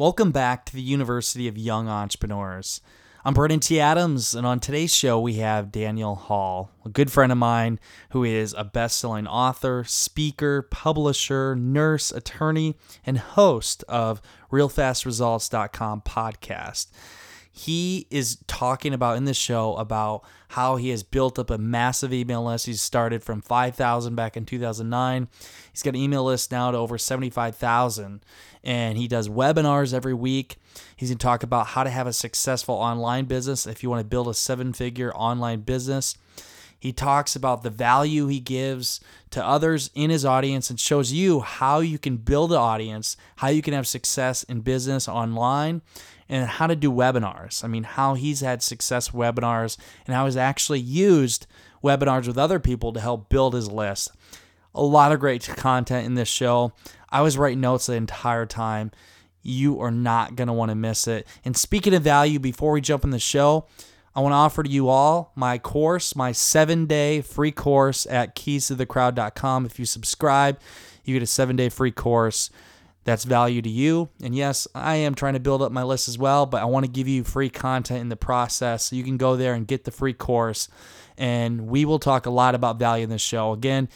Welcome back to the University of Young Entrepreneurs. I'm Brandon T. Adams, and on today's show, we have Daniel Hall, a good friend of mine who is a best selling author, speaker, publisher, nurse, attorney, and host of RealFastResults.com podcast he is talking about in this show about how he has built up a massive email list. He's started from 5,000 back in 2009. He's got an email list now to over 75,000. And he does webinars every week. He's going to talk about how to have a successful online business if you want to build a seven figure online business. He talks about the value he gives to others in his audience and shows you how you can build an audience, how you can have success in business online, and how to do webinars. I mean, how he's had success webinars and how he's actually used webinars with other people to help build his list. A lot of great content in this show. I was writing notes the entire time. You are not going to want to miss it. And speaking of value, before we jump in the show, I want to offer to you all my course, my seven day free course at keystothecrowd.com. If you subscribe, you get a seven day free course that's value to you. And yes, I am trying to build up my list as well, but I want to give you free content in the process. So you can go there and get the free course. And we will talk a lot about value in this show. Again,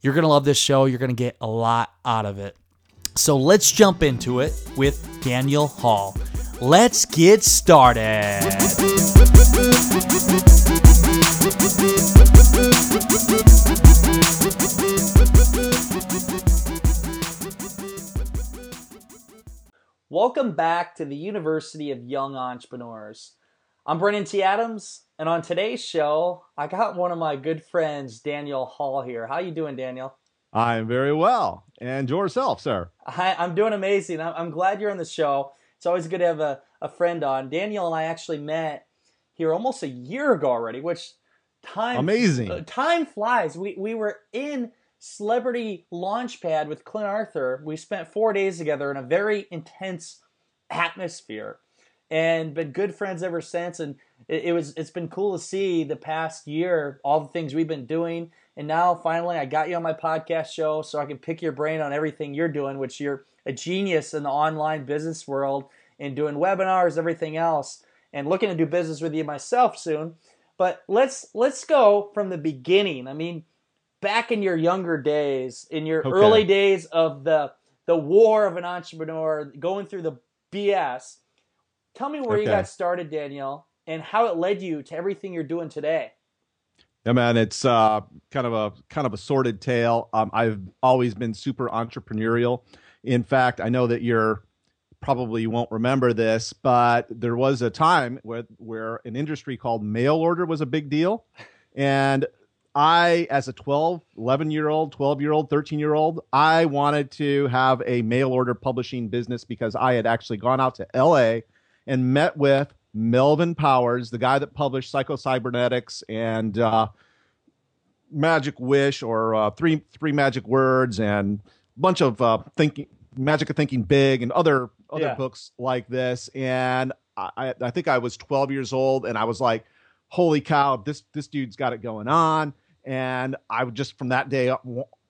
you're going to love this show. You're going to get a lot out of it. So let's jump into it with Daniel Hall. Let's get started. Welcome back to the University of Young Entrepreneurs. I'm Brandon T. Adams, and on today's show, I got one of my good friends, Daniel Hall here. How you doing, Daniel? I'm very well. And yourself, sir? I, am doing amazing. I'm, I'm glad you're on the show. It's always good to have a, a friend on. Daniel and I actually met here almost a year ago already, which time amazing. Uh, time flies. We we were in Celebrity Launchpad with Clint Arthur. We spent four days together in a very intense atmosphere, and been good friends ever since. And it, it was it's been cool to see the past year all the things we've been doing. And now finally, I got you on my podcast show so I can pick your brain on everything you're doing, which you're a genius in the online business world and doing webinars, everything else, and looking to do business with you myself soon. But let's let's go from the beginning. I mean, back in your younger days, in your okay. early days of the the war of an entrepreneur, going through the BS. Tell me where okay. you got started, Daniel, and how it led you to everything you're doing today. Yeah, man, it's uh, kind of a kind of a sordid tale. Um, I've always been super entrepreneurial. In fact, I know that you're probably won't remember this, but there was a time where where an industry called mail order was a big deal, and I, as a 12, 11 year old, 12 year old, 13 year old, I wanted to have a mail order publishing business because I had actually gone out to LA and met with Melvin Powers, the guy that published Psycho Cybernetics and uh, Magic Wish or uh, three three magic words and a bunch of uh, thinking Magic of Thinking Big and other other yeah. books like this. And I, I think I was 12 years old and I was like, holy cow, this this dude's got it going on. And I would just from that day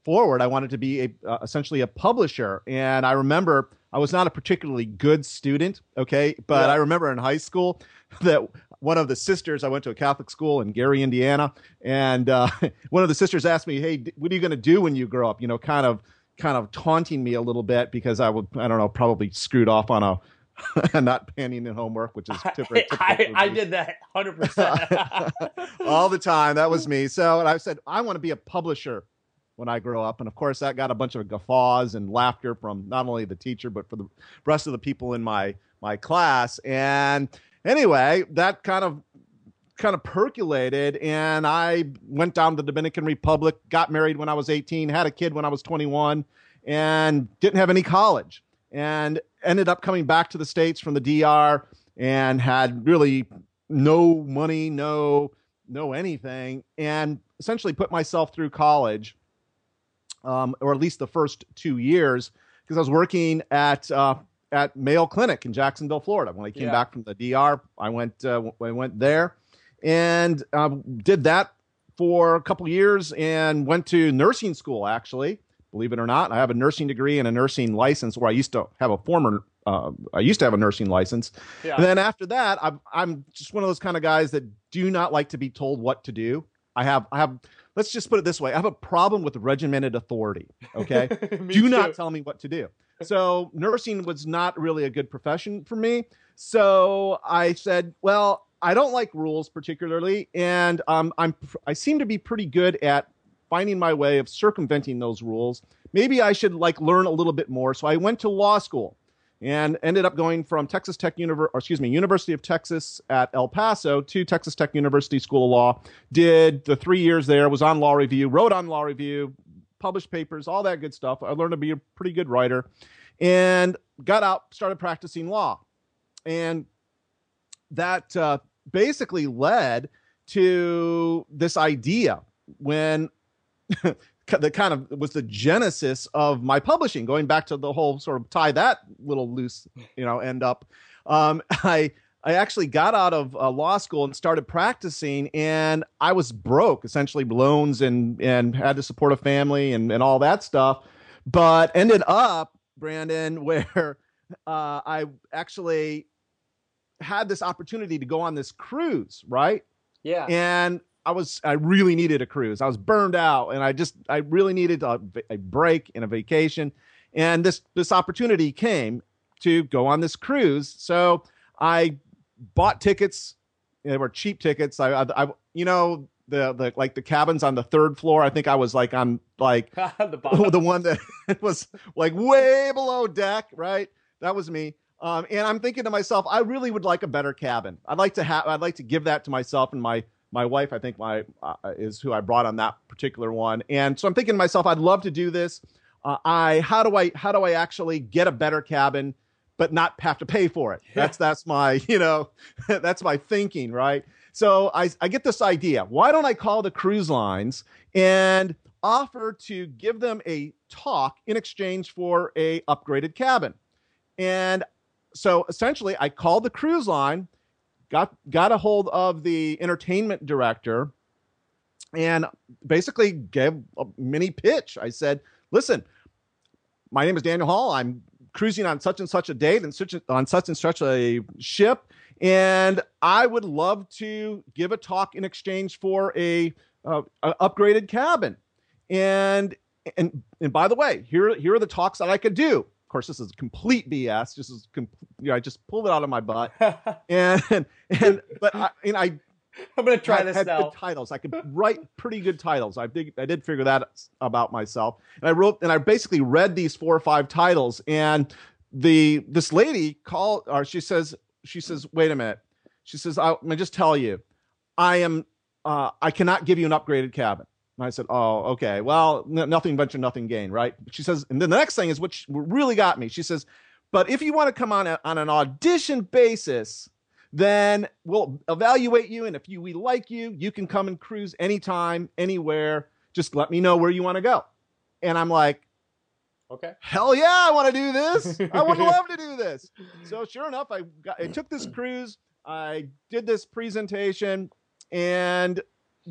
forward, I wanted to be a, uh, essentially a publisher. And I remember I was not a particularly good student, okay, but yeah. I remember in high school that one of the sisters, I went to a Catholic school in Gary, Indiana, and uh, one of the sisters asked me, "Hey, what are you going to do when you grow up?" You know, kind of kind of taunting me a little bit because I would, I don't know, probably screwed off on a not panning in homework, which is typical. I, I, I did that 100% all the time. That was me. So, and I said, I want to be a publisher when I grow up. And of course, that got a bunch of guffaws and laughter from not only the teacher, but for the rest of the people in my, my class. And anyway, that kind of kind of percolated and I went down to the Dominican Republic, got married when I was 18, had a kid when I was 21 and didn't have any college and ended up coming back to the states from the DR and had really no money, no no anything, and essentially put myself through college, um, or at least the first two years, because I was working at uh, at Mayo Clinic in Jacksonville, Florida. When I came Yeah. back from the DR, I went uh, I went there and um, did that for a couple years and went to nursing school. Actually, believe it or not, I have a nursing degree and a nursing license. Where I used to have a former, uh, I used to have a nursing license. Yeah. And then after that, I'm I'm just one of those kind of guys that do not like to be told what to do. I have I have let's just put it this way. I have a problem with regimented authority. Okay. Do too. not tell me what to do. So nursing was not really a good profession for me. So I said, well, I don't like rules particularly, and um, I'm I seem to be pretty good at finding my way of circumventing those rules. Maybe I should like learn a little bit more. So I went to law school and ended up going from Texas Tech Univer- or excuse me, University of Texas at El Paso to Texas Tech University School of Law. Did the three years there, was on law review, wrote on law review, published papers, all that good stuff. I learned to be a pretty good writer and got out, started practicing law. And that uh, basically led to this idea when the kind of was the genesis of my publishing going back to the whole sort of tie that little loose you know end up um, i i actually got out of uh, law school and started practicing and i was broke essentially loans and and had to support a family and and all that stuff but ended up brandon where uh, i actually had this opportunity to go on this cruise right Yeah. and I was I really needed a cruise. I was burned out, and I just I really needed a, a break and a vacation. And this this opportunity came to go on this cruise. So I bought tickets. They were cheap tickets. I, I, I you know the the like the cabins on the third floor. I think I was like on like the bottom. the one that was like way below deck, right? That was me. Um, and I'm thinking to myself, I really would like a better cabin. I'd like to have, I'd like to give that to myself and my my wife. I think my uh, is who I brought on that particular one. And so I'm thinking to myself, I'd love to do this. Uh, I how do I how do I actually get a better cabin, but not have to pay for it? That's that's my you know that's my thinking, right? So I I get this idea. Why don't I call the cruise lines and offer to give them a talk in exchange for a upgraded cabin? And so essentially, I called the cruise line, got got a hold of the entertainment director, and basically gave a mini pitch. I said, "Listen, my name is Daniel Hall. I'm cruising on such and such a date and such on such and such a ship, and I would love to give a talk in exchange for a, uh, a upgraded cabin. And and and by the way, here here are the talks that I could do. Of course, this is complete BS. This is com- you know, I just pulled it out of my butt. And and but I and I I'm gonna try had, this had now. good titles. I could write pretty good titles. I did I did figure that about myself. And I wrote and I basically read these four or five titles and the this lady called or she says she says wait a minute. She says I, gonna just tell you I am uh, I cannot give you an upgraded cabin. And I said, "Oh, okay. Well, n- nothing venture, nothing gain, right?" She says, and then the next thing is what really got me. She says, "But if you want to come on a, on an audition basis, then we'll evaluate you, and if you we like you, you can come and cruise anytime, anywhere. Just let me know where you want to go." And I'm like, Okay. hell yeah, I want to do this. I would love to do this. So sure enough, I got, I took this cruise. I did this presentation and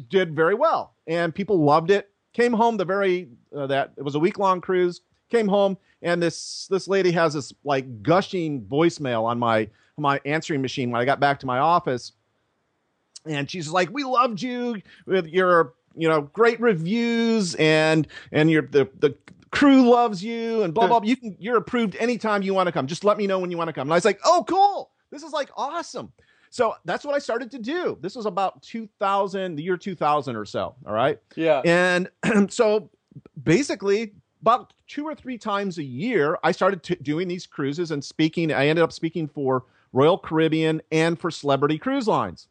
did very well, and people loved it. Came home the very uh, that it was a week long cruise. Came home and this this lady has this like gushing voicemail on my my answering machine when I got back to my office, and she's like, "We loved you with your you know great reviews and and your the the crew loves you and blah blah. blah. You can you're approved anytime you want to come. Just let me know when you want to come." And I was like, "Oh, cool! This is like awesome." So that's what I started to do. This was about 2000, the year 2000 or so. All right. Yeah. And so basically, about two or three times a year, I started t- doing these cruises and speaking. I ended up speaking for Royal Caribbean and for Celebrity Cruise Lines.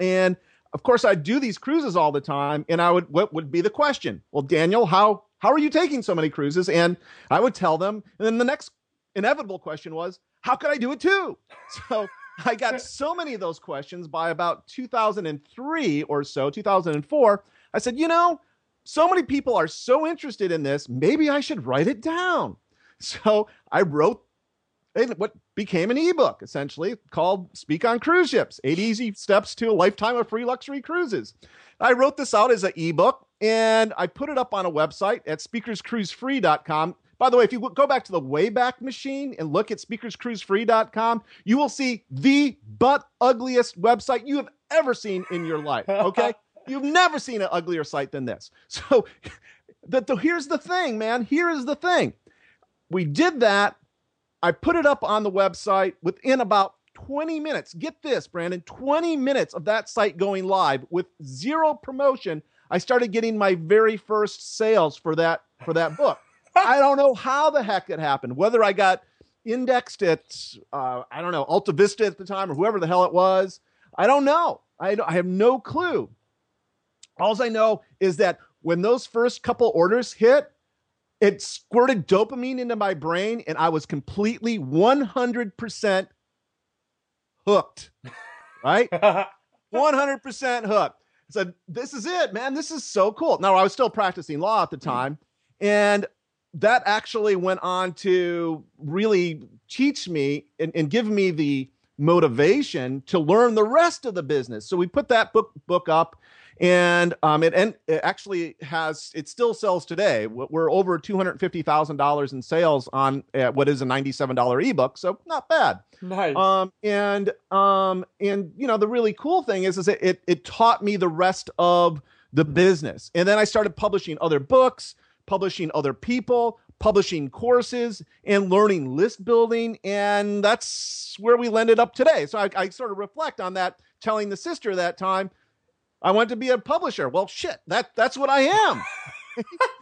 And of course, I'd do these cruises all the time. And I would, what would be the question? Well, Daniel, how, how are you taking so many cruises? And I would tell them. And then the next inevitable question was, how could I do it too? So I got so many of those questions by about 2003 or so, 2004. I said, you know, so many people are so interested in this, maybe I should write it down. So I wrote what became an ebook essentially called Speak on Cruise Ships Eight Easy Steps to a Lifetime of Free Luxury Cruises. I wrote this out as an ebook and I put it up on a website at speakerscruisefree.com. By the way, if you go back to the Wayback Machine and look at speakerscruisefree.com, you will see the butt ugliest website you have ever seen in your life. Okay. You've never seen an uglier site than this. So, the, the, here's the thing, man. Here is the thing. We did that. I put it up on the website within about 20 minutes. Get this, Brandon 20 minutes of that site going live with zero promotion. I started getting my very first sales for that for that book. I don't know how the heck it happened. Whether I got indexed at uh, I don't know Alta Vista at the time or whoever the hell it was, I don't know. I, I have no clue. All I know is that when those first couple orders hit, it squirted dopamine into my brain and I was completely 100% hooked. Right? 100% hooked. I said, This is it, man. This is so cool. Now, I was still practicing law at the time. And that actually went on to really teach me and, and give me the motivation to learn the rest of the business. So we put that book book up and um, it, and it actually has it still sells today. We're over two hundred fifty thousand dollars in sales on uh, what is a ninety seven dollar ebook, so not bad. Nice. Um, and um, and you know the really cool thing is is it it taught me the rest of the business, and then I started publishing other books, publishing other people, publishing courses, and learning list building, and that's where we landed up today. So I, I sort of reflect on that, telling the sister that time I want to be a publisher. Well, shit, that that's what I am.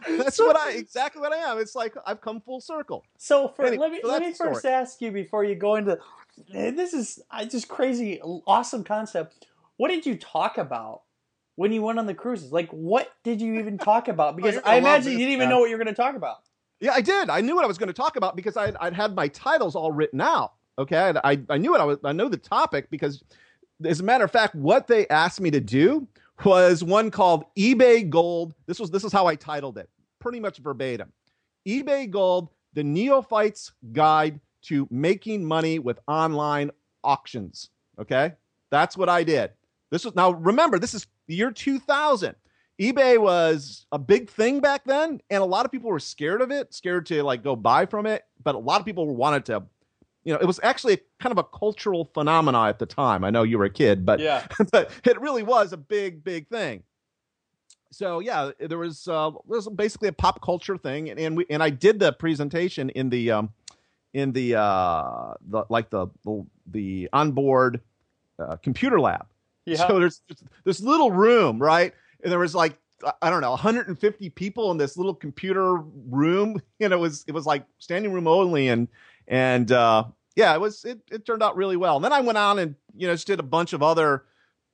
that's what I exactly what I am. It's like I've come full circle. So for anyway, let me so let me first story. ask you before you go into this is just crazy awesome concept. What did you talk about when you went on the cruises? Like what did you even talk about? Oh, because I imagine you didn't even know what you were going to talk about. Yeah, I did. I knew what I was going to talk about because I'd, I'd had my titles all written out. Okay, I, I knew what I was. I know the topic because as a matter of fact, what they asked me to do was one called eBay Gold. This was this is how I titled it, pretty much verbatim. eBay Gold: The Neophyte's Guide to Making Money with Online Auctions. Okay, that's what I did. This was now remember this is the year 2000. eBay was a big thing back then, and a lot of people were scared of it, scared to like go buy from it. But a lot of people wanted to you know, it was actually kind of a cultural phenomena at the time. I know you were a kid, but yeah, but it really was a big, big thing. So yeah, there was uh, was basically a pop culture thing, and, and we and I did the presentation in the um, in the uh, the like the the, the onboard uh, computer lab. Yeah. So there's this little room, right? And there was like I don't know, 150 people in this little computer room. Know, it was it was like standing room only, and and uh, yeah, it was it, it turned out really well. And then I went on and you know just did a bunch of other.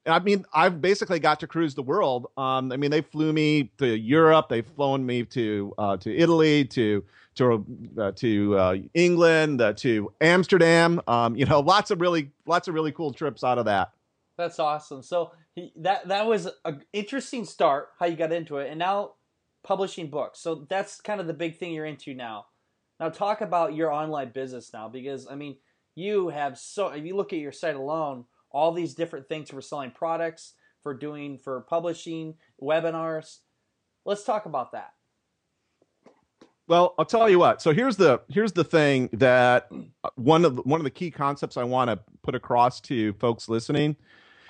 I mean, I've basically got to cruise the world. Um, I mean, they flew me to Europe. They've flown me to uh, to Italy, to to uh, to uh, England, uh, to Amsterdam. Um, you know, lots of really lots of really cool trips out of that. That's awesome. So he, that that was an interesting start how you got into it, and now publishing books. So that's kind of the big thing you're into now. Now talk about your online business now because I mean you have so if you look at your site alone, all these different things for selling products, for doing for publishing, webinars. Let's talk about that. Well, I'll tell you what. So here's the here's the thing that uh, one of the, one of the key concepts I want to put across to folks listening,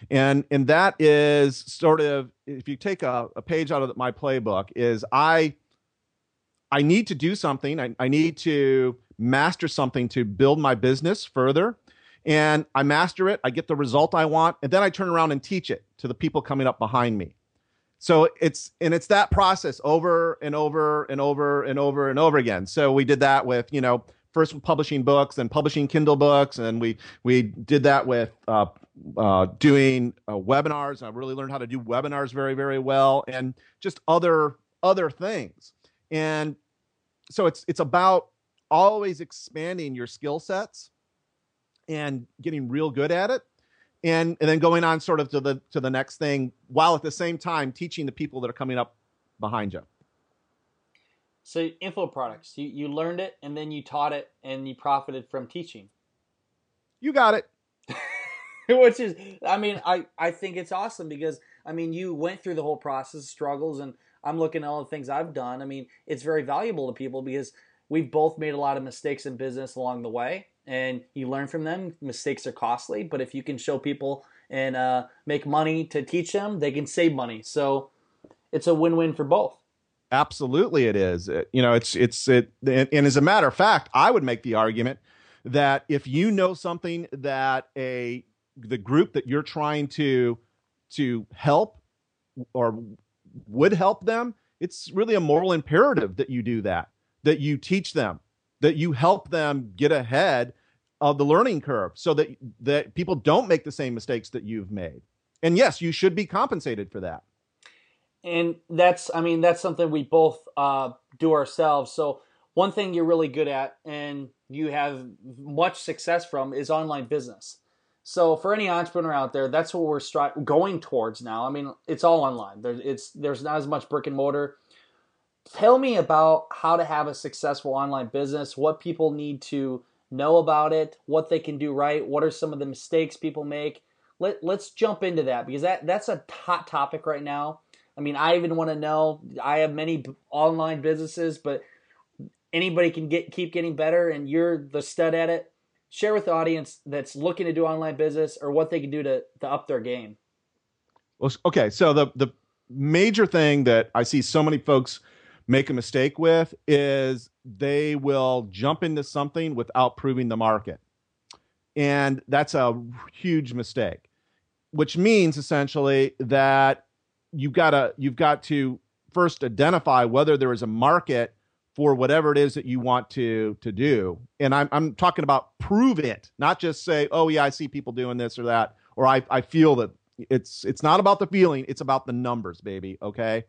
and and that is sort of if you take a, a page out of my playbook, is I I need to do something. I, I need to master something to build my business further. And I master it, I get the result I want, and then I turn around and teach it to the people coming up behind me. So it's and it's that process over and over and over and over and over again. So we did that with, you know, first publishing books and publishing Kindle books, and we we did that with uh, uh, doing uh, webinars. I really learned how to do webinars very very well, and just other other things. And so it's it's about always expanding your skill sets and getting real good at it and and then going on sort of to the to the next thing while at the same time teaching the people that are coming up behind you So info products, you, you learned it and then you taught it and you profited from teaching. you got it Which is I mean, I, I think it's awesome because I mean you went through the whole process, struggles, and I'm looking at all the things I've done. I mean, it's very valuable to people because we've both made a lot of mistakes in business along the way and you learn from them. Mistakes are costly, but if you can show people and uh, make money to teach them, they can save money. So it's a win-win for both. Absolutely, it is. It- you know, it's it's it, and, and as a matter of fact, I would make the argument that if you know something that a the group that you're trying to to help or would help them, it's really a moral imperative that you do that, that you teach them, that you help them get ahead of the learning curve, so that that people don't make the same mistakes that you've made. And yes, you should be compensated for that. And that's i mean that's something we both uh, do ourselves. So one thing you're really good at and you have much success from is online business. So for any entrepreneur out there that's what we're stri- going towards now. I mean it's all online. There's it's there's not as much brick and mortar. Tell me about how to have a successful online business what people need to know about it what they can do right what are some of the mistakes people make. Let, let's jump into that because that that's a hot topic right now I mean, I even want to know. I have many online businesses, but anybody can get keep getting better, and you're the stud at it. Share with the audience that's looking to do online business or what they can do to, to up their game. Well, okay, so the the major thing that I see so many folks make a mistake with is they will jump into something without proving the market. And that's a huge mistake. Which means essentially that you've got to you've got to first identify whether there is a market for whatever it is that you want to to do. And I'm I'm talking about prove it, not just say, "Oh yeah, I see people doing this or that," or I I feel that it's it's not about the feeling it's about the numbers baby okay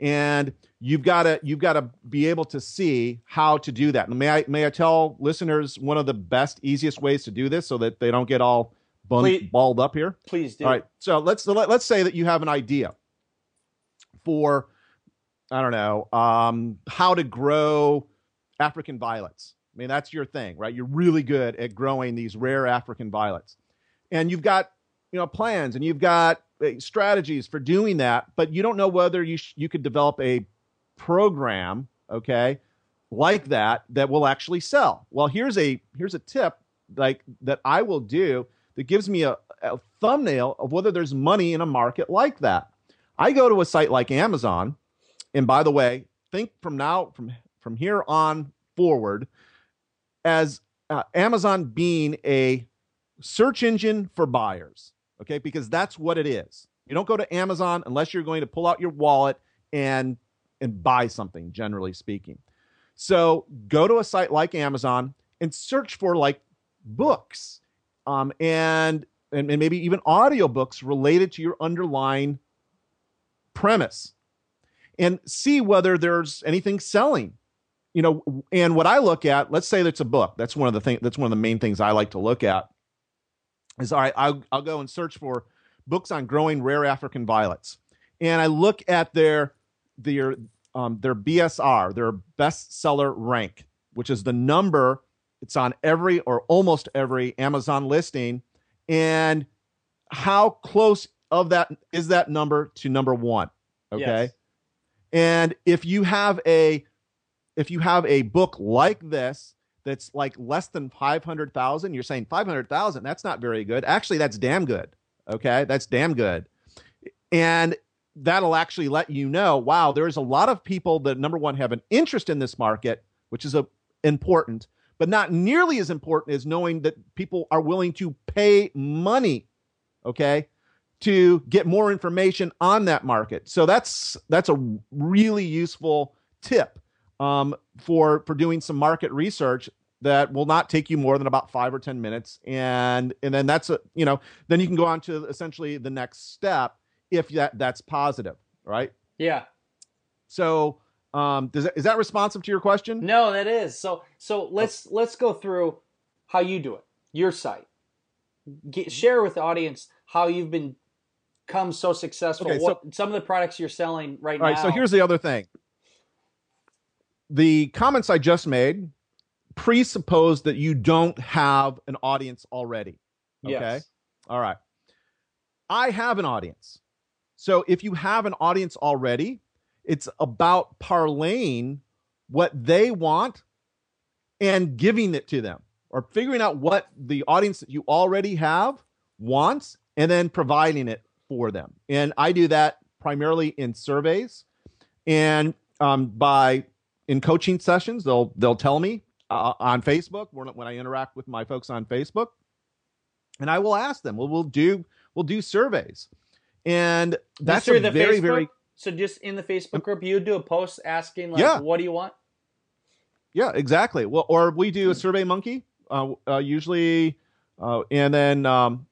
and you've got to you've got to be able to see how to do that and may i may i tell listeners one of the best easiest ways to do this so that they don't get all bun- Please. balled up here Please do. all right so let's let, let's say that you have an idea for i don't know um, how to grow african violets. I mean that's your thing right? You're really good at growing these rare african violets. And you've got you know plans and you've got uh, strategies for doing that but you don't know whether you sh- you could develop a program okay like that that will actually sell. Well here's a here's a tip like that i will do that gives me a, a thumbnail of whether there's money in a market like that i go to a site like amazon and by the way think from now from from here on forward as uh, amazon being a search engine for buyers okay? Because that's what it is. You don't go to amazon unless you're going to pull out your wallet and and buy something generally speaking. So go to a site like amazon and search for like books um, and, and and maybe even audiobooks related to your underlying premise and see whether there's anything selling. You know and what i look at let's say that's a book. That's one of the thing that's one of the main things i like to look at is all right I'll, I'll go and search for books on growing rare african violets. And i look at their their um, their bsr their bestseller rank which is the number it's on every or almost every amazon listing. And how close of that is that number to number one okay Yes. and if you have a if you have a book like this that's like less than 500,000, you're saying 500,000, that's not very good. Actually, that's damn good. Okay? That's damn good. And that'll actually let you know, wow, there's a lot of people that number 1 have an interest in this market, which is a, important, but not nearly as important as knowing that people are willing to pay money, okay? To get more information on that market. So that's that's a really useful tip um, for for doing some market research that will not take you more than about five or ten minutes, and and then that's a you know then you can go on to essentially the next step if that that's positive, right? Yeah. So Um, does that, is that responsive to your question? No, that is. So so let's let's go through how you do it. Your site. Get, share with the audience how you've been become so successful. Okay, so- what some of the products you're selling right All right, now. so here's the other thing. The comments I just made presuppose that you don't have an audience already. Okay. Yes. All right. I have an audience. So if you have an audience already, it's about parlaying what they want and giving it to them or figuring out what the audience that you already have wants and then providing it for them. And I do that primarily in surveys and um, by in coaching sessions. They'll they'll tell me uh, on Facebook when, when I interact with my folks on Facebook, and I will ask them. Well, we'll do we'll do surveys, and that's a the very Facebook? very So just in the Facebook group, you do a post asking like, Yeah. "What do you want?" Yeah, exactly. Well, or we do a Survey Monkey, uh, uh, usually, uh, and then um,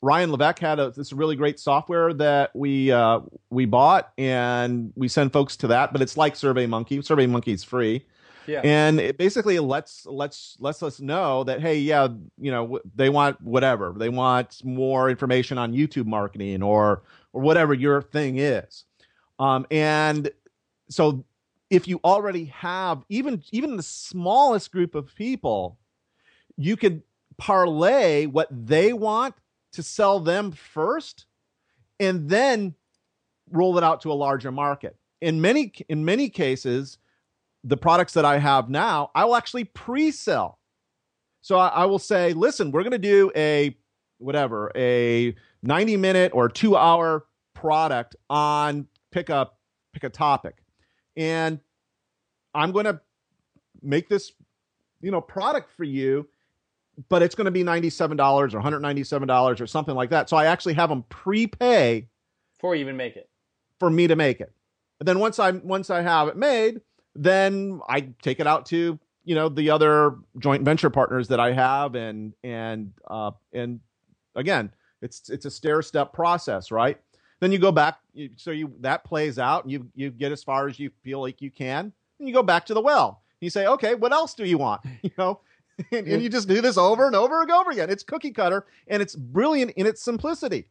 Ryan Levesque had a this really great software that we uh, we bought, and we send folks to that. But it's like Survey Monkey. Survey Monkey is free, Yeah. and it basically lets lets lets us know that hey, yeah, you know, they want whatever they want more information on YouTube marketing or or whatever your thing is, um, and so if you already have even even the smallest group of people you could parlay what they want to sell them first and then roll it out to a larger market. In many in many cases the products that i have now i will actually pre-sell. So i, I will say listen we're going to do a whatever a 90 minute or two hour product on pick a pick a topic. And I'm going to make this, you know, product for you, but it's going to be $97 or $197 or something like that. So I actually have them prepay Before you even make it. for me to make it. And then once I once I have it made, then I take it out to, you know, the other joint venture partners that I have and and uh and again, it's it's a stair step process, right? Then you go back you, so you that plays out and you you get as far as you feel like you can. And you go back to the well. You say, "Okay, what else do you want?" You know? And, and you just do this over and over and over again. It's cookie cutter and it's brilliant in its simplicity.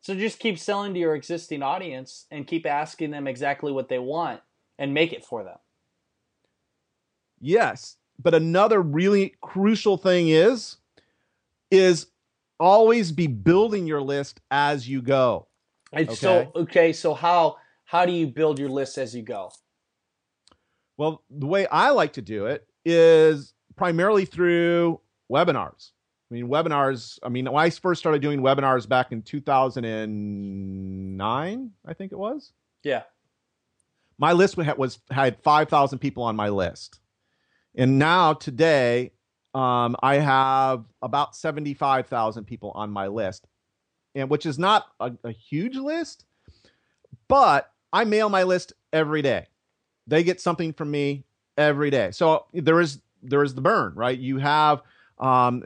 So just keep selling to your existing audience and keep asking them exactly what they want and make it for them. Yes, but another really crucial thing is is always be building your list as you go. And so Okay. okay, so how how do you build your list as you go? Well, the way I like to do it is primarily through webinars. I mean, webinars, I mean, when I first started doing webinars back in 2009, I think it was. Yeah. my list wa- was had 5,000 people on my list. And now today, um, I have about 75,000 people on my list. And which is not a, a huge list, but I mail my list every day. They get something from me every day. So there is there is the burn, right? You have um,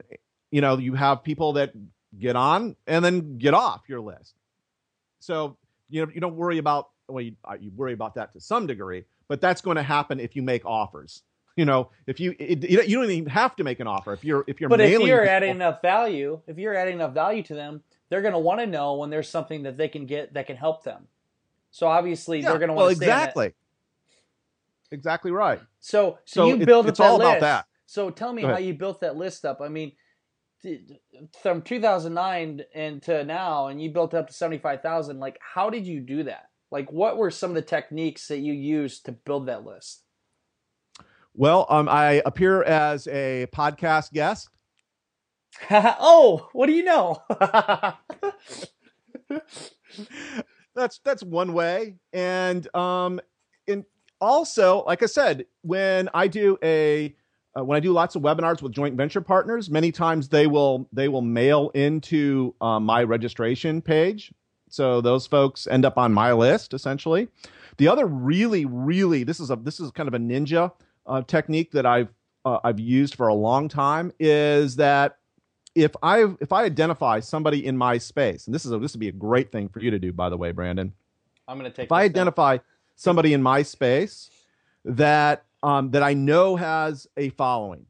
you know, you have people that get on and then get off your list. So you know, you don't worry about well, you, uh, you worry about that to some degree, but that's going to happen if you make offers. You know, if you it, you don't- even have to make an offer if you're if you're But if you're people- adding enough value, if you're adding enough value to them, they're going to want to know when there's something that they can get that can help them. So obviously Yeah, they're going to well want to on that. exactly exactly right. So, so, So you it- build it's that all about list. that. So tell me how you built that list up. I mean, from 2009 and to now, and you built it up to 75,000. Like, how did you do that? Like, what were some of the techniques that you used to build that list? Well, um, I appear as a podcast guest. oh, what do you know? that's that's one way and um also like i said when i do a uh, when i do lots of webinars with joint venture partners many times they will they will mail into uh, my registration page so those folks end up on my list essentially the other really really this is a this is kind of a ninja uh, technique that i've uh, i've used for a long time is that if I if I identify somebody in my space, and this is a, this would be a great thing for you to do, by the way, Brandon. I'm going to take If I identify. down. Somebody in my space that um, that I know has a following.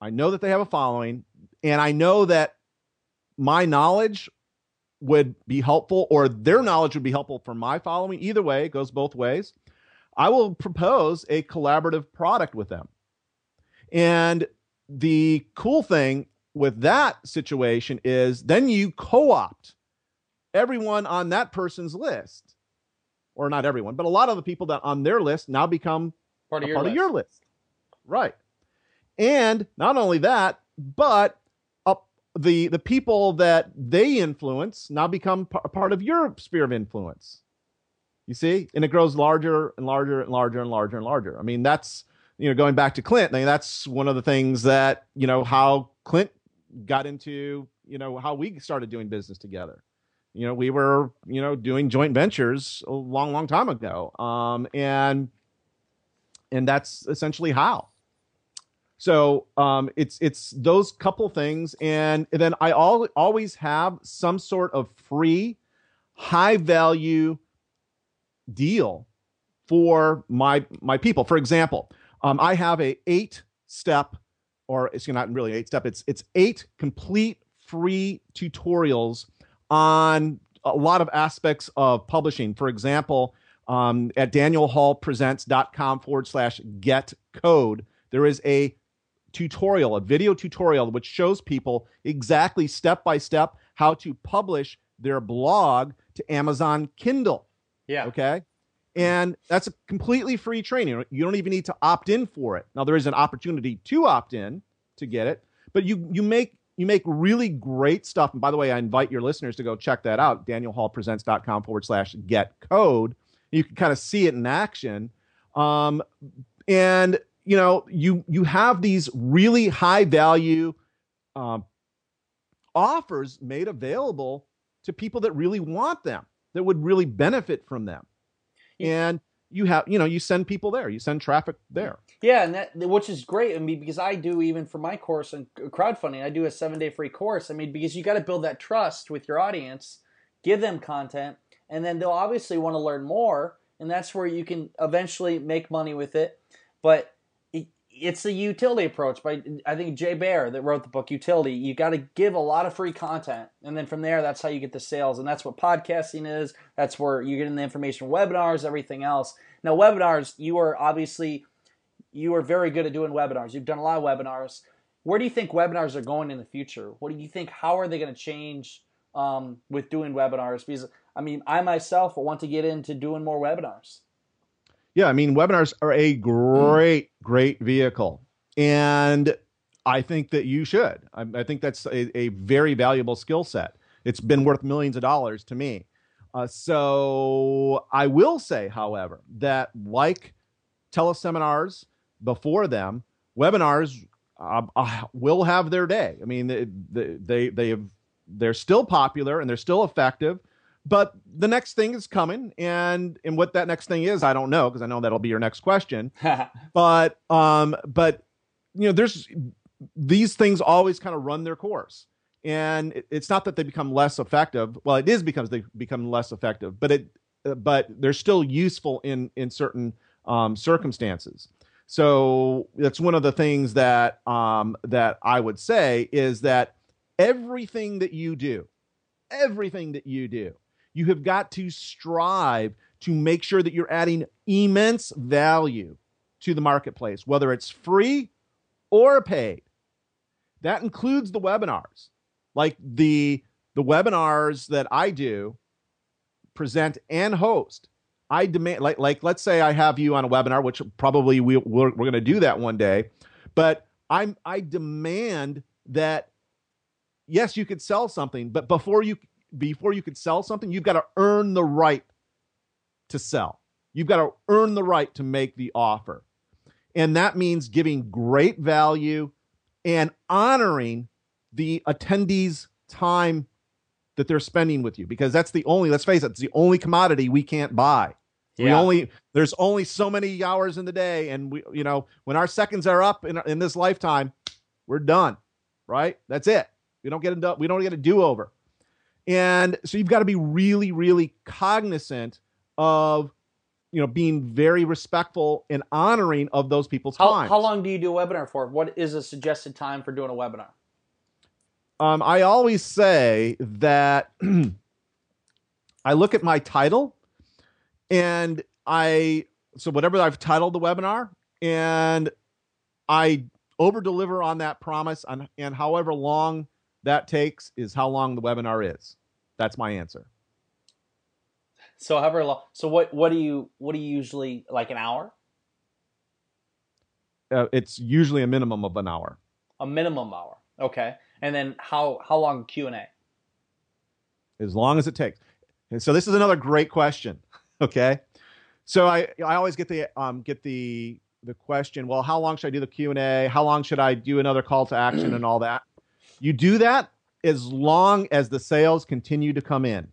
I know that they have a following, and I know that my knowledge would be helpful, or their knowledge would be helpful for my following. Either way, it goes both ways. I will propose a collaborative product with them. And the cool thing with that situation is then you co opt everyone on that person's list, or not everyone, but a lot of the people that on their list now become Part of your part list. of your list. Right. And not only that, but up the the people that they influence now become p- a part of your sphere of influence. You see, and it grows larger and larger and larger and larger and larger. I mean, that's you know going back to Clint. I mean, that's one of the things that you know how Clint got into you know how we started doing business together. You know, we were you know doing joint ventures a long, long time ago, um, and and that's essentially how. So um, it's it's those couple things, and then I al- always have some sort of free, high value deal for my my people. For example, um, I have a eight step, or it's not really eight step. It's it's eight complete free tutorials on a lot of aspects of publishing. For example, um, at danielhallpresents.com forward slash get code, there is a tutorial, a video tutorial, which shows people exactly step by step how to publish their blog to Amazon Kindle. Yeah. Okay. And that's a completely free training. You don't even need to opt in for it. Now there is an opportunity to opt in to get it, but you you make you make really great stuff. And by the way, I invite your listeners to go check that out, danielhallpresents.com forward slash get code. You can kind of see it in action. Um, and you know, you you have these really high value um, offers made available to people that really want them, that would really benefit from them. Yeah. And you have, you know, you send people there, you send traffic there. Yeah, and that which is great. I mean, because I do even for my course and crowdfunding, I do a seven day free course. I mean, because you got to build that trust with your audience, give them content, and then they'll obviously want to learn more, and that's where you can eventually make money with it. But it's a utility approach by I think Jay Baer that wrote the book Youtility. You got to give a lot of free content, and then from there, that's how you get the sales, and that's what podcasting is. That's where you get in the information, webinars, everything else. Now, webinars, you are obviously you are very good at doing webinars. You've done a lot of webinars. Where do you think webinars are going in the future? What do you think? How are they going to change um, with doing webinars? Because I mean, I myself want to get into doing more webinars. Yeah, I mean, webinars are a great, great vehicle. And I think that you should. I, I think that's a, a very valuable skill set. It's been worth millions of dollars to me. Uh, so I will say, however, that like teleseminars before them, webinars uh, uh, will have their day. I mean, they they they have they're still popular and they're still effective but the next thing is coming and and what that next thing is i don't know because i know that'll be your next question. But um but you know there's these things always kind of run their course. And it, it's not that they become less effective. Well it is because they become less effective but it uh, but they're still useful in in certain um, circumstances. So that's one of the things that um that i would say is that everything that you do everything that you do you have got to strive to make sure that you're adding immense value to the marketplace, whether it's free or paid. That includes the webinars. Like the the webinars that I do present and host. I demand like like let's say I have you on a webinar, which probably we we're, we're going to do that one day, but I'm I demand that yes, you could sell something, but before you before you could sell something, you've got to earn the right to sell. You've got to earn the right to make the offer. And that means giving great value and honoring the attendees' time that they're spending with you because that's the only, let's face it, it's the only commodity we can't buy. We only there's only so many hours in the day, and we you know when our seconds are up in in this lifetime, we're done, right? That's it. We don't get into we don't get a do over, and so you've got to be really really cognizant of you know being very respectful and honoring of those people's How, time. how long do you do a webinar for? What is a suggested time for doing a webinar? Um, I always say that I look at my title and I so whatever I've titled the webinar and I over deliver on that promise and, and however long that takes is how long the webinar is. That's my answer. So however long. So what what do you what do you usually like an hour? Uh, it's usually a minimum of an hour. A minimum hour. Okay. And then how how long Q and A? as long as it takes. And so this is another great question. Okay, so I I always get the um get the the question. Well, how long should I do the Q and A? How long should I do another call to action and all that? You do that as long as the sales continue to come in.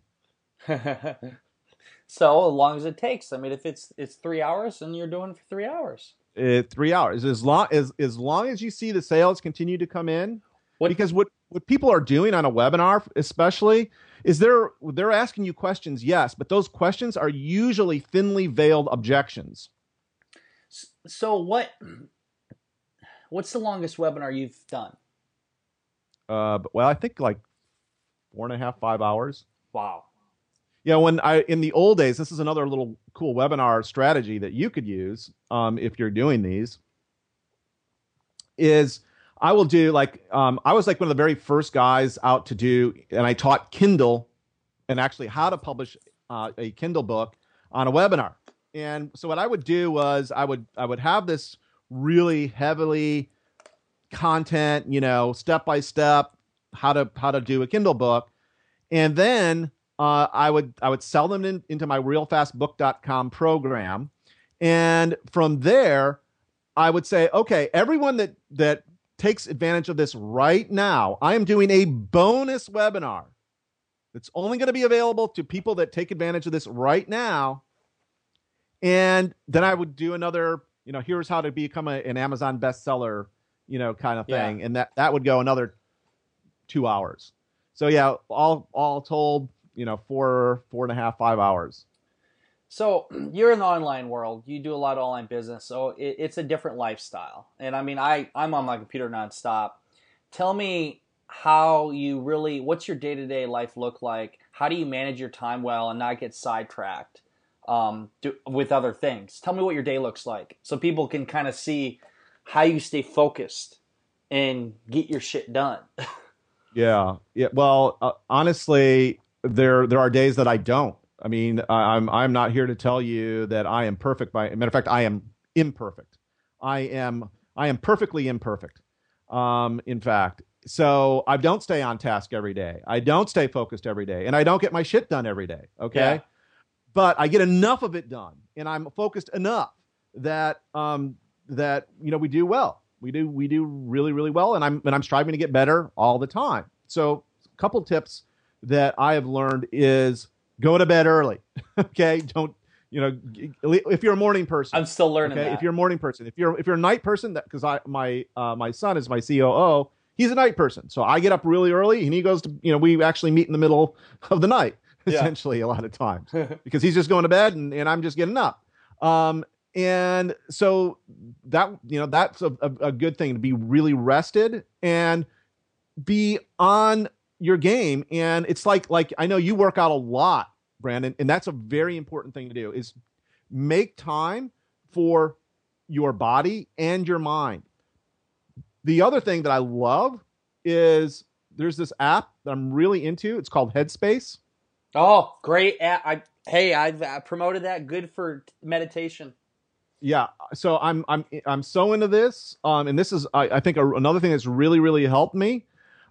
so as long as it takes. I mean, if it's it's three hours and you're doing it for three hours. Uh, three hours as long as as long as you see the sales continue to come in. What- because what what people are doing on a webinar, especially, is they're they're asking you questions. Yes, but those questions are usually thinly veiled objections. So what? What's the longest webinar you've done? Uh, well, I think like four and a half, five hours. Wow. Yeah, when I in the old days, this is another little cool webinar strategy that you could use um, if you're doing these. Is I will do like um, I was like one of the very first guys out to do, and I taught Kindle and actually how to publish uh, a Kindle book on a webinar. And so what I would do was I would I would have this really heavily content, you know, step by step how to how to do a Kindle book, and then uh, I would I would sell them in, into my realfastbook.com program, and from there, I would say, okay, everyone that that takes advantage of this right now, I am doing a bonus webinar. It's only going to be available to people that take advantage of this right now. And then I would do another, you know, here's how to become a, an Amazon bestseller, you know, kind of Yeah. thing. And that that would go another two hours. So yeah, all all told, you know, four four and a half five hours. So you're in the online world. You do a lot of online business. So it, it's a different lifestyle. And I mean, I I'm on my computer nonstop. Tell me how you really. What's your day to day life look like? How do you manage your time well and not get sidetracked um, do, with other things? Tell me what your day looks like, so people can kind of see how you stay focused and get your shit done. Yeah, yeah. Well, uh, honestly, there there are days that I don't. I mean, I, I'm I'm not here to tell you that I am perfect. By matter of fact, I am imperfect. I am I am perfectly imperfect. Um, in fact, so I don't stay on task every day. I don't stay focused every day, and I don't get my shit done every day. Okay, Yeah. but I get enough of it done, and I'm focused enough that um that you know we do well. We do we do really really well, and I'm and I'm striving to get better all the time. So, a couple tips that I have learned is go to bed early. okay, don't you know if you're a morning person. I'm still learning okay, that. if you're a morning person, if you're if you're a night person, that because I my uh, my son is my COO, he's a night person, so I get up really early, and he goes to you know we actually meet in the middle of the night Yeah. essentially a lot of times because he's just going to bed and, and I'm just getting up. Um, and so that you know that's a, a, a good thing to be really rested and be on your game. And it's like like I know you work out a lot, Brandon, and that's a very important thing to do is make time for your body and your mind. The other thing that I love is there's this app that I'm really into. It's called Headspace. Oh, great! app. I hey, I've promoted that. Good for meditation. Yeah so i'm i'm i'm so into this um and this is i, I think a, another thing that's really really helped me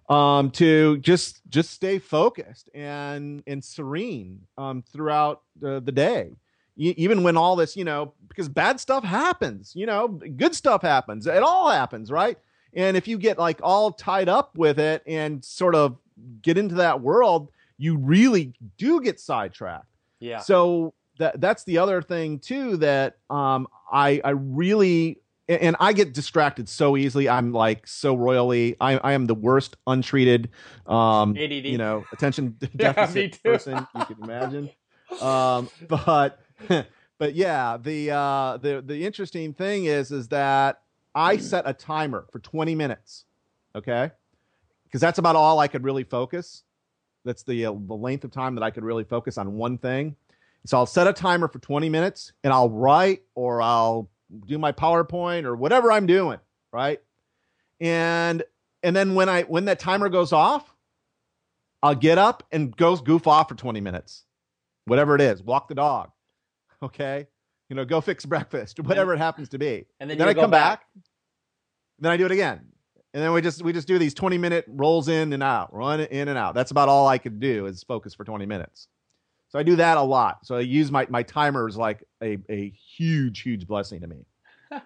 um to just just stay focused and and serene um throughout the, the day. E- even when all this you know because bad stuff happens you know good stuff happens. It all happens right? And if you get like all tied up with it and sort of get into that world you really do get sidetracked. Yeah. so that that's the other thing too that um I I really and- I get distracted so easily. I'm like so royally. I I am the worst untreated um ADD. you know attention deficit too. person you can imagine. Um but but but yeah, the uh, the the interesting thing is is that I set a timer for 20 minutes, okay, because that's about all I could really focus. That's the uh, the length of time that I could really focus on one thing. So I'll set a timer for 20 minutes, and I'll write or I'll do my PowerPoint or whatever I'm doing, right? And and then when I when that timer goes off, I'll get up and go goof off for 20 minutes, whatever it is, walk the dog, okay, you know, go fix breakfast, whatever it happens to be. And then, then I come back. then I do it again, and then we just we just do these 20 minute rolls in and out, run in and out. That's about all I could do is focus for 20 minutes. So I do that a lot. So I use my my timer is like a a huge huge blessing to me.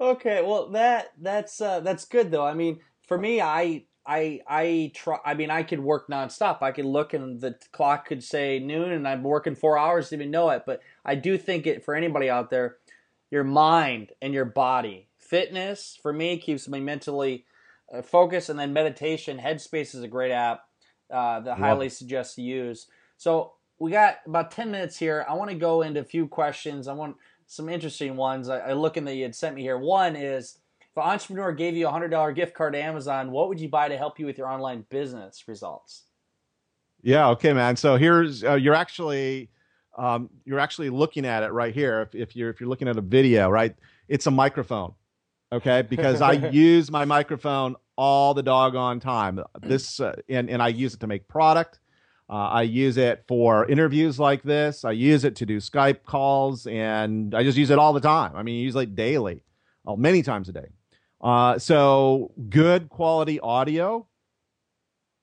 okay, well that that's uh, that's good though. I mean, for me, I I I try. I mean, I could work nonstop. I could look and the clock could say noon, and I'm working four hours to even know it. But I do think it for anybody out there, your mind and your body, fitness for me keeps me mentally uh, focused, and then meditation. Headspace is a great app uh, that I highly suggest you use. So we got about ten minutes here. I want to go into a few questions. I want some interesting ones. I, I looking that you had sent me here. One is if an entrepreneur gave you a hundred dollar gift card to Amazon, what would you buy to help you with your online business results? Yeah. Okay, man. So here's uh, you're actually um, you're actually looking at it right here. If, if you're if you're looking at a video, right, it's a microphone. Okay, because I use my microphone all the doggone time. This uh, and and I use it to make product. Uh, I use it for interviews like this. I use it to do Skype calls, and I just use it all the time. I mean, use it daily, well, many times a day. Uh, so good quality audio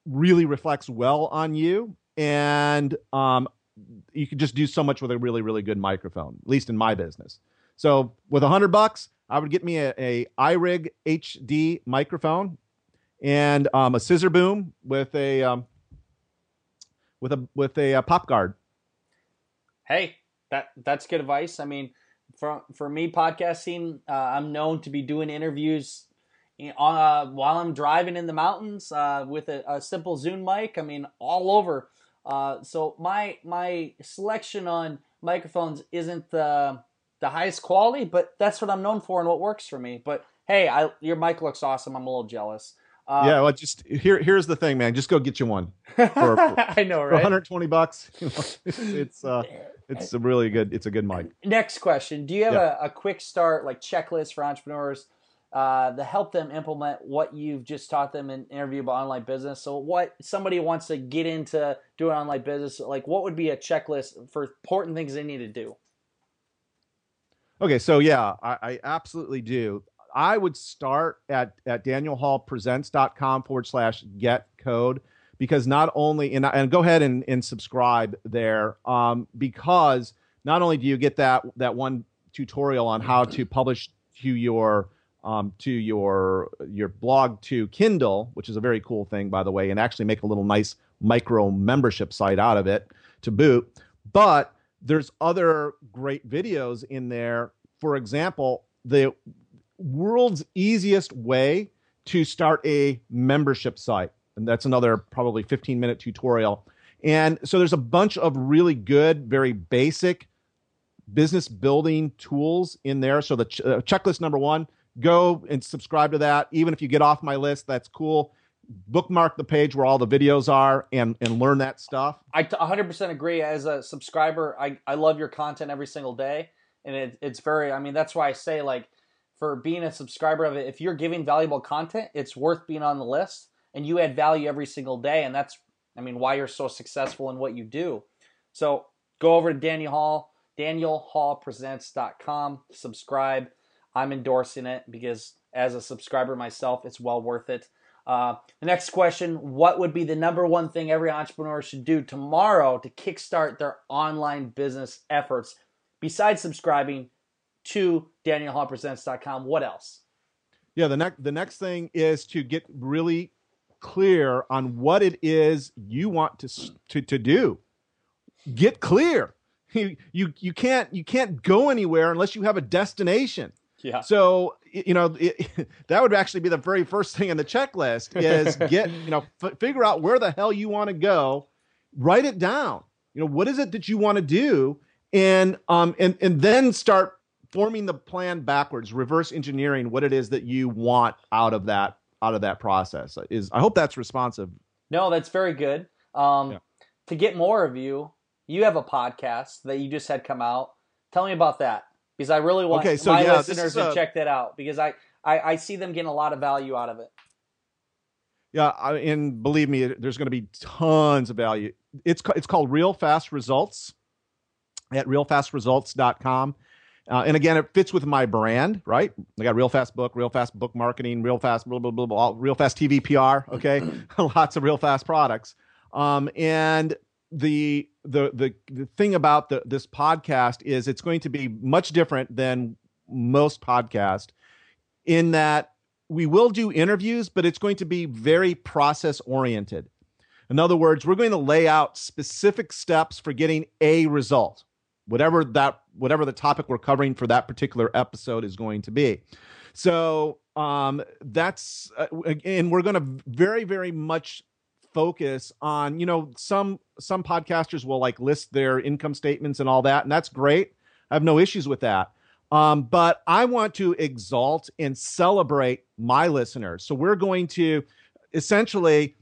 really reflects well on you, and um, you can just do so much with a really, really good microphone. At least in my business. So with a hundred bucks, I would get me a, a iRig HD microphone and um, a scissor boom with a um, with a with a, uh pop guard. Hey, that that's good advice. I mean, for for me podcasting, uh, I'm known to be doing interviews in- uh, while I'm driving in the mountains uh, with a, a simple Zoom mic. I mean, all over. Uh, so my my selection on microphones isn't the the highest quality, but that's what I'm known for and what works for me. But hey, I, your mic looks awesome. I'm a little jealous. Uh, yeah, well, just here here's the thing, man. Just go get you one I know, for right? 120 bucks. You know, it's it's, uh, it's a really good. It's a good mic. Next question: Do you have Yeah. a, a quick start like checklist for entrepreneurs uh, to help them implement what you've just taught them in interview about online business? So, what somebody wants to get into doing online business, like what would be a checklist for important things they need to do? Okay, so yeah, I, I absolutely do. I would start at at danielhallpresents.com forward slash get code because not only and, and go ahead and, and subscribe there um, because not only do you get that that one tutorial on how to publish to your um, to your your blog to Kindle, which is a very cool thing by the way, and actually make a little nice micro membership site out of it to boot. But there's other great videos in there. For example, the world's easiest way to start a membership site. And that's another probably 15 minute tutorial. And so there's a bunch of really good, very basic business building tools in there. So the ch- uh, checklist number one, go and subscribe to that. Even if you get off my list, that's cool. Bookmark the page where all the videos are and, and learn that stuff. I t- 100% agree. As a subscriber, I, I love your content every single day. And it, it's very, I mean, that's why I say, like, for being a subscriber of it, if you're giving valuable content, it's worth being on the list and you add value every single day. And that's, I mean, why you're so successful in what you do. So go over to Daniel Hall, danielhallpresents.com, subscribe. I'm endorsing it because as a subscriber myself, it's well worth it. Uh, the next question What would be the number one thing every entrepreneur should do tomorrow to kickstart their online business efforts besides subscribing to DanielHallPresents.com? What else? Yeah, the next the next thing is to get really clear on what it is you want to to, to do. Get clear. You, you you can't you can't go anywhere unless you have a destination. Yeah. So you know it, that would actually be the very first thing on the checklist is get you know f- figure out where the hell you want to go, write it down. You know what is it that you want to do, and um and and then start forming the plan backwards, reverse engineering what it is that you want out of that out of that process. Is I hope that's responsive. No, that's very good. Um, Yeah. To get more of you, you have a podcast that you just had come out. Tell me about that because I really want Okay, so my yeah, listeners is to a- check that out because I, I I see them getting a lot of value out of it. Yeah, I, and believe me, there's going to be tons of value. It's it's called Real Fast Results at realfastresults.com. Uh, and again, it fits with my brand, right? I got Real Fast Book, Real Fast Book Marketing, Real Fast blah blah blah, blah all- Real Fast TV PR. Okay, lots of Real Fast products. Um, and the the the the thing about the this podcast is it's going to be much different than most podcasts in that we will do interviews, but it's going to be very process oriented. In other words, we're going to lay out specific steps for getting a result, whatever that whatever the topic we're covering for that particular episode is going to be. So um, that's uh, and we're going to very very much focus on you know some some podcasters will like list their income statements and all that, and that's great. I have no issues with that. Um, but I want to exalt and celebrate my listeners. So we're going to essentially,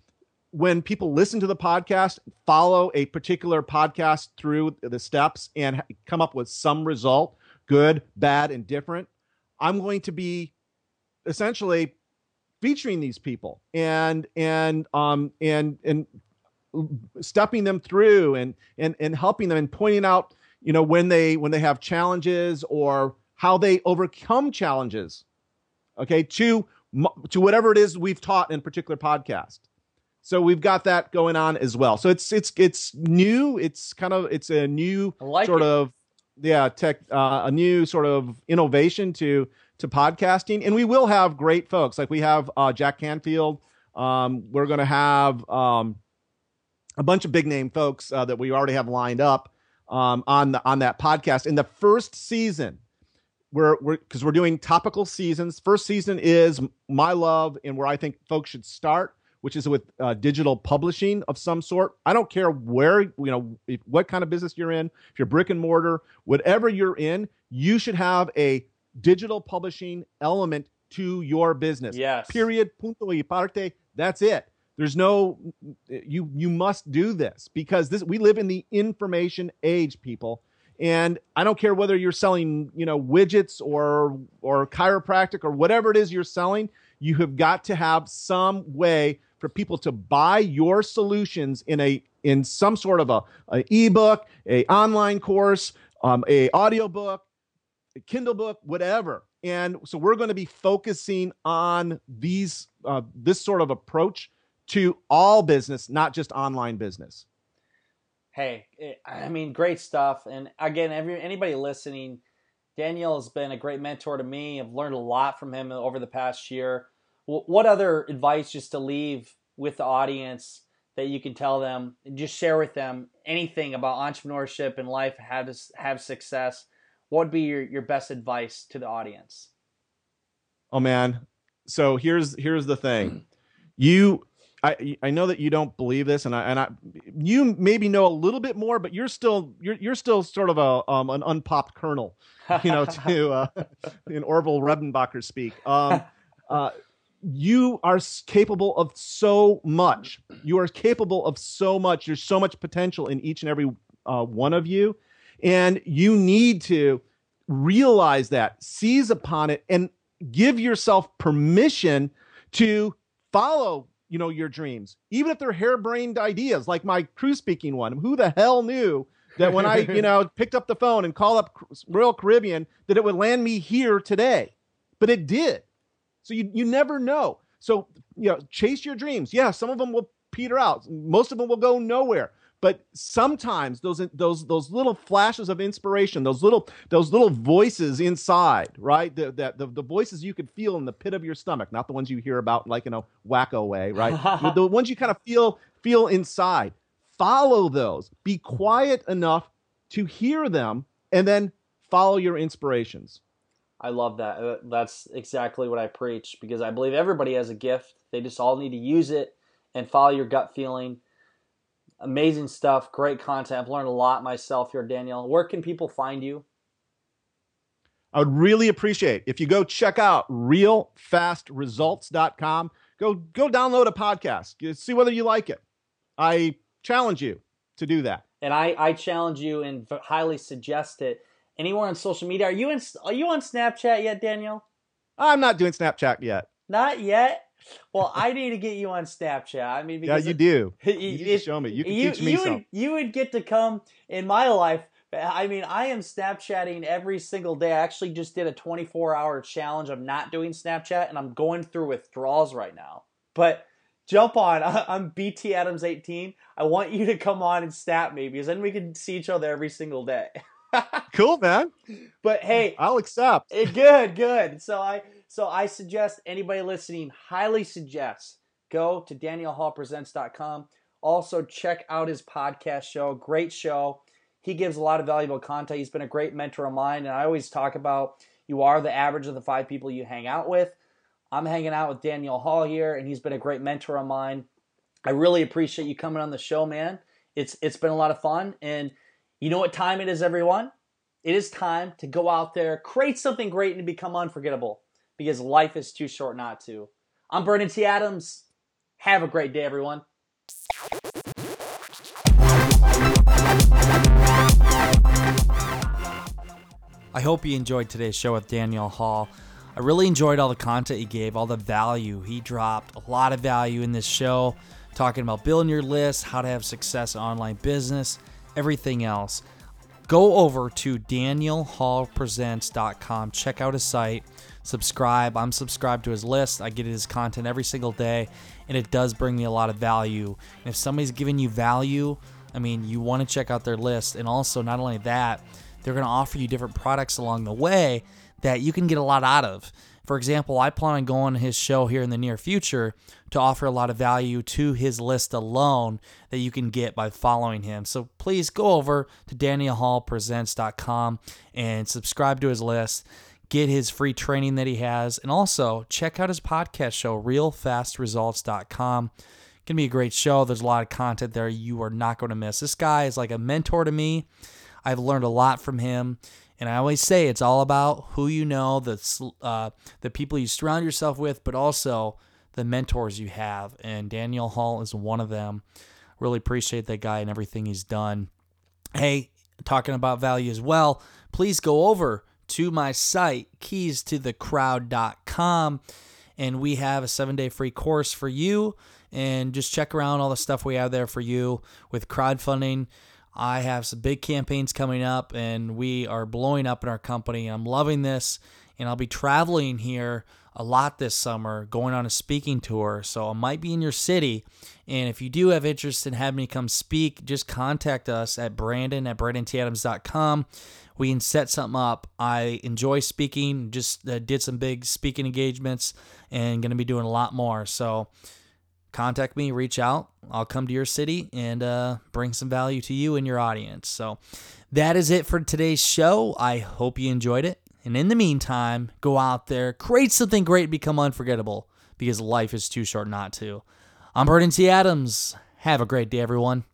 when people listen to the podcast, follow a particular podcast through the steps and come up with some result, good, bad, and different. I'm going to be essentially featuring these people and and um and and stepping them through and and and helping them and pointing out you know when they when they have challenges or how they overcome challenges okay to to whatever it is we've taught in a particular podcast so we've got that going on as well. So it's it's it's new. It's kind of it's a new like sort it. of yeah tech uh, a new sort of innovation to to podcasting. And we will have great folks. Like we have uh, jack canfield. Um, we're going to have um, a bunch of big name folks uh, that we already have lined up um, on the on that podcast. In the first season we're we're because we're doing topical seasons. First season is my love and where i think folks should start which is with uh, digital publishing of some sort. I don't care where you know if, what kind of business you're in if you're brick and mortar whatever you're in you should have a digital publishing element to your business. Yes. period. Punto. Y parte. That's it. There's no you you must do this because this we live in the information age people. And i don't care whether you're selling you know widgets or or chiropractic or whatever it is you're selling you have got to have some way for people to buy your solutions in a in some sort of a, a ebook a online course um, a audiobook a kindle book whatever and so we're going to be focusing on these uh, this sort of approach to all business not just online business Hey, I mean, great stuff. And again, every anybody listening, Daniel has been a great mentor to me. I've learned a lot from him over the past year. Wh- What other advice just to leave with the audience that you can tell them, just share with them anything about entrepreneurship and life, how to have success? What would be your, your best advice to the audience? Oh man. So here's here's the thing. You I I know that you don't believe this and I and I you maybe know a little bit more but you're still you're you're still sort of a um an unpopped kernel, you know, to uh in Orville Redenbacher speak. Um uh you are capable of so much. You are capable of so much. There's so much potential in each and every uh, one of you. And you need to realize that, seize upon it, and give yourself permission to follow you know your dreams even if they're harebrained ideas like my crew speaking one who the hell knew that when i you know picked up the phone and called up royal caribbean that it would land me here today but it did so you you never know. So you know chase your dreams. Yeah some of them will peter out. Most of them will go nowhere. But sometimes those those those little flashes of inspiration those little those little voices inside right? The, the, the, the voices you could feel in the pit of your stomach not the ones you hear about like in a wacko way right? The, the ones you kind of feel feel inside. Follow those. Be quiet enough to hear them and then follow your inspirations I love that. Uh, That's exactly what I preach because I believe everybody has a gift. They just all need to use it and follow your gut feeling. Amazing stuff, great content. I've learned a lot myself here, Daniel. Where can people find you? I would really appreciate if you go check out realfastresults.com. Go go download a podcast. See whether you like it. I challenge you to do that. And I, I challenge you and highly suggest it. Anywhere on social media? Are you in? Are you on Snapchat yet, Daniel? I'm not doing Snapchat yet. Not yet. Well, I need to get you on Snapchat. I mean, yeah, you it, do. You if, show me. You can you, teach me you something. Would, you would get to come in my life. I mean, I am Snapchatting every single day. I actually just did a 24 hour challenge. I'm not doing Snapchat, and I'm going through withdrawals right now. But jump on. I'm BT Adams 18. I want you to come on and snap me because then we can see each other every single day. cool, man. But hey, I'll accept. Eh, good, good. So I so I suggest anybody listening, highly suggest go to danielhallpresents.com. Also check out his podcast show. Great show. He gives a lot of valuable content. He's been a great mentor of mine, and I always talk about you are the average of the five people you hang out with. I'm hanging out with Daniel Hall here, and he's been a great mentor of mine. I really appreciate you coming on the show, man. It's it's been a lot of fun, and you know what time it is, everyone? It is time to go out there, create something great, and become unforgettable because life is too short not to. I'm Brandon T. Adams. Have a great day, everyone. I hope you enjoyed today's show with Daniel Hall. I really enjoyed all the content he gave, all the value. He dropped a lot of value in this show, talking about building your list, how to have success in online business, everything else. Go over to danielhallpresents.com, check out his site, subscribe. I'm subscribed to his list. I get his content every single day, and it does bring me a lot of value. And if somebody's giving you value, I mean, you want to check out their list. And also, not only that, they're going to offer you different products along the way that you can get a lot out of. For example, I plan on going to his show here in the near future to offer a lot of value to his list alone that you can get by following him. So please go over to danielhallpresents.com and subscribe to his list. Get his free training that he has, and also check out his podcast show, realfastresults.com. Gonna be a great show. There's a lot of content there you are not going to miss. This guy is like a mentor to me. I've learned a lot from him. And I always say it's all about who you know, the uh, the people you surround yourself with, but also the mentors you have. And Daniel Hall is one of them. Really appreciate that guy and everything he's done. Hey, talking about value as well, please go over to my site, keystothecrowd.com, and we have a seven day free course for you. And just check around all the stuff we have there for you with crowdfunding. I have some big campaigns coming up and we are blowing up in our company. I'm loving this and I'll be traveling here a lot this summer, going on a speaking tour. So I might be in your city. And if you do have interest in having me come speak, just contact us at Brandon at BrandonTAdams.com. We can set something up. I enjoy speaking, just uh, did some big speaking engagements and going to be doing a lot more. So contact me, reach out. I'll come to your city and uh, bring some value to you and your audience. So that is it for today's show. I hope you enjoyed it. And in the meantime, go out there, create something great, become unforgettable because life is too short not to. I'm Brandon T. Adams. Have a great day, everyone.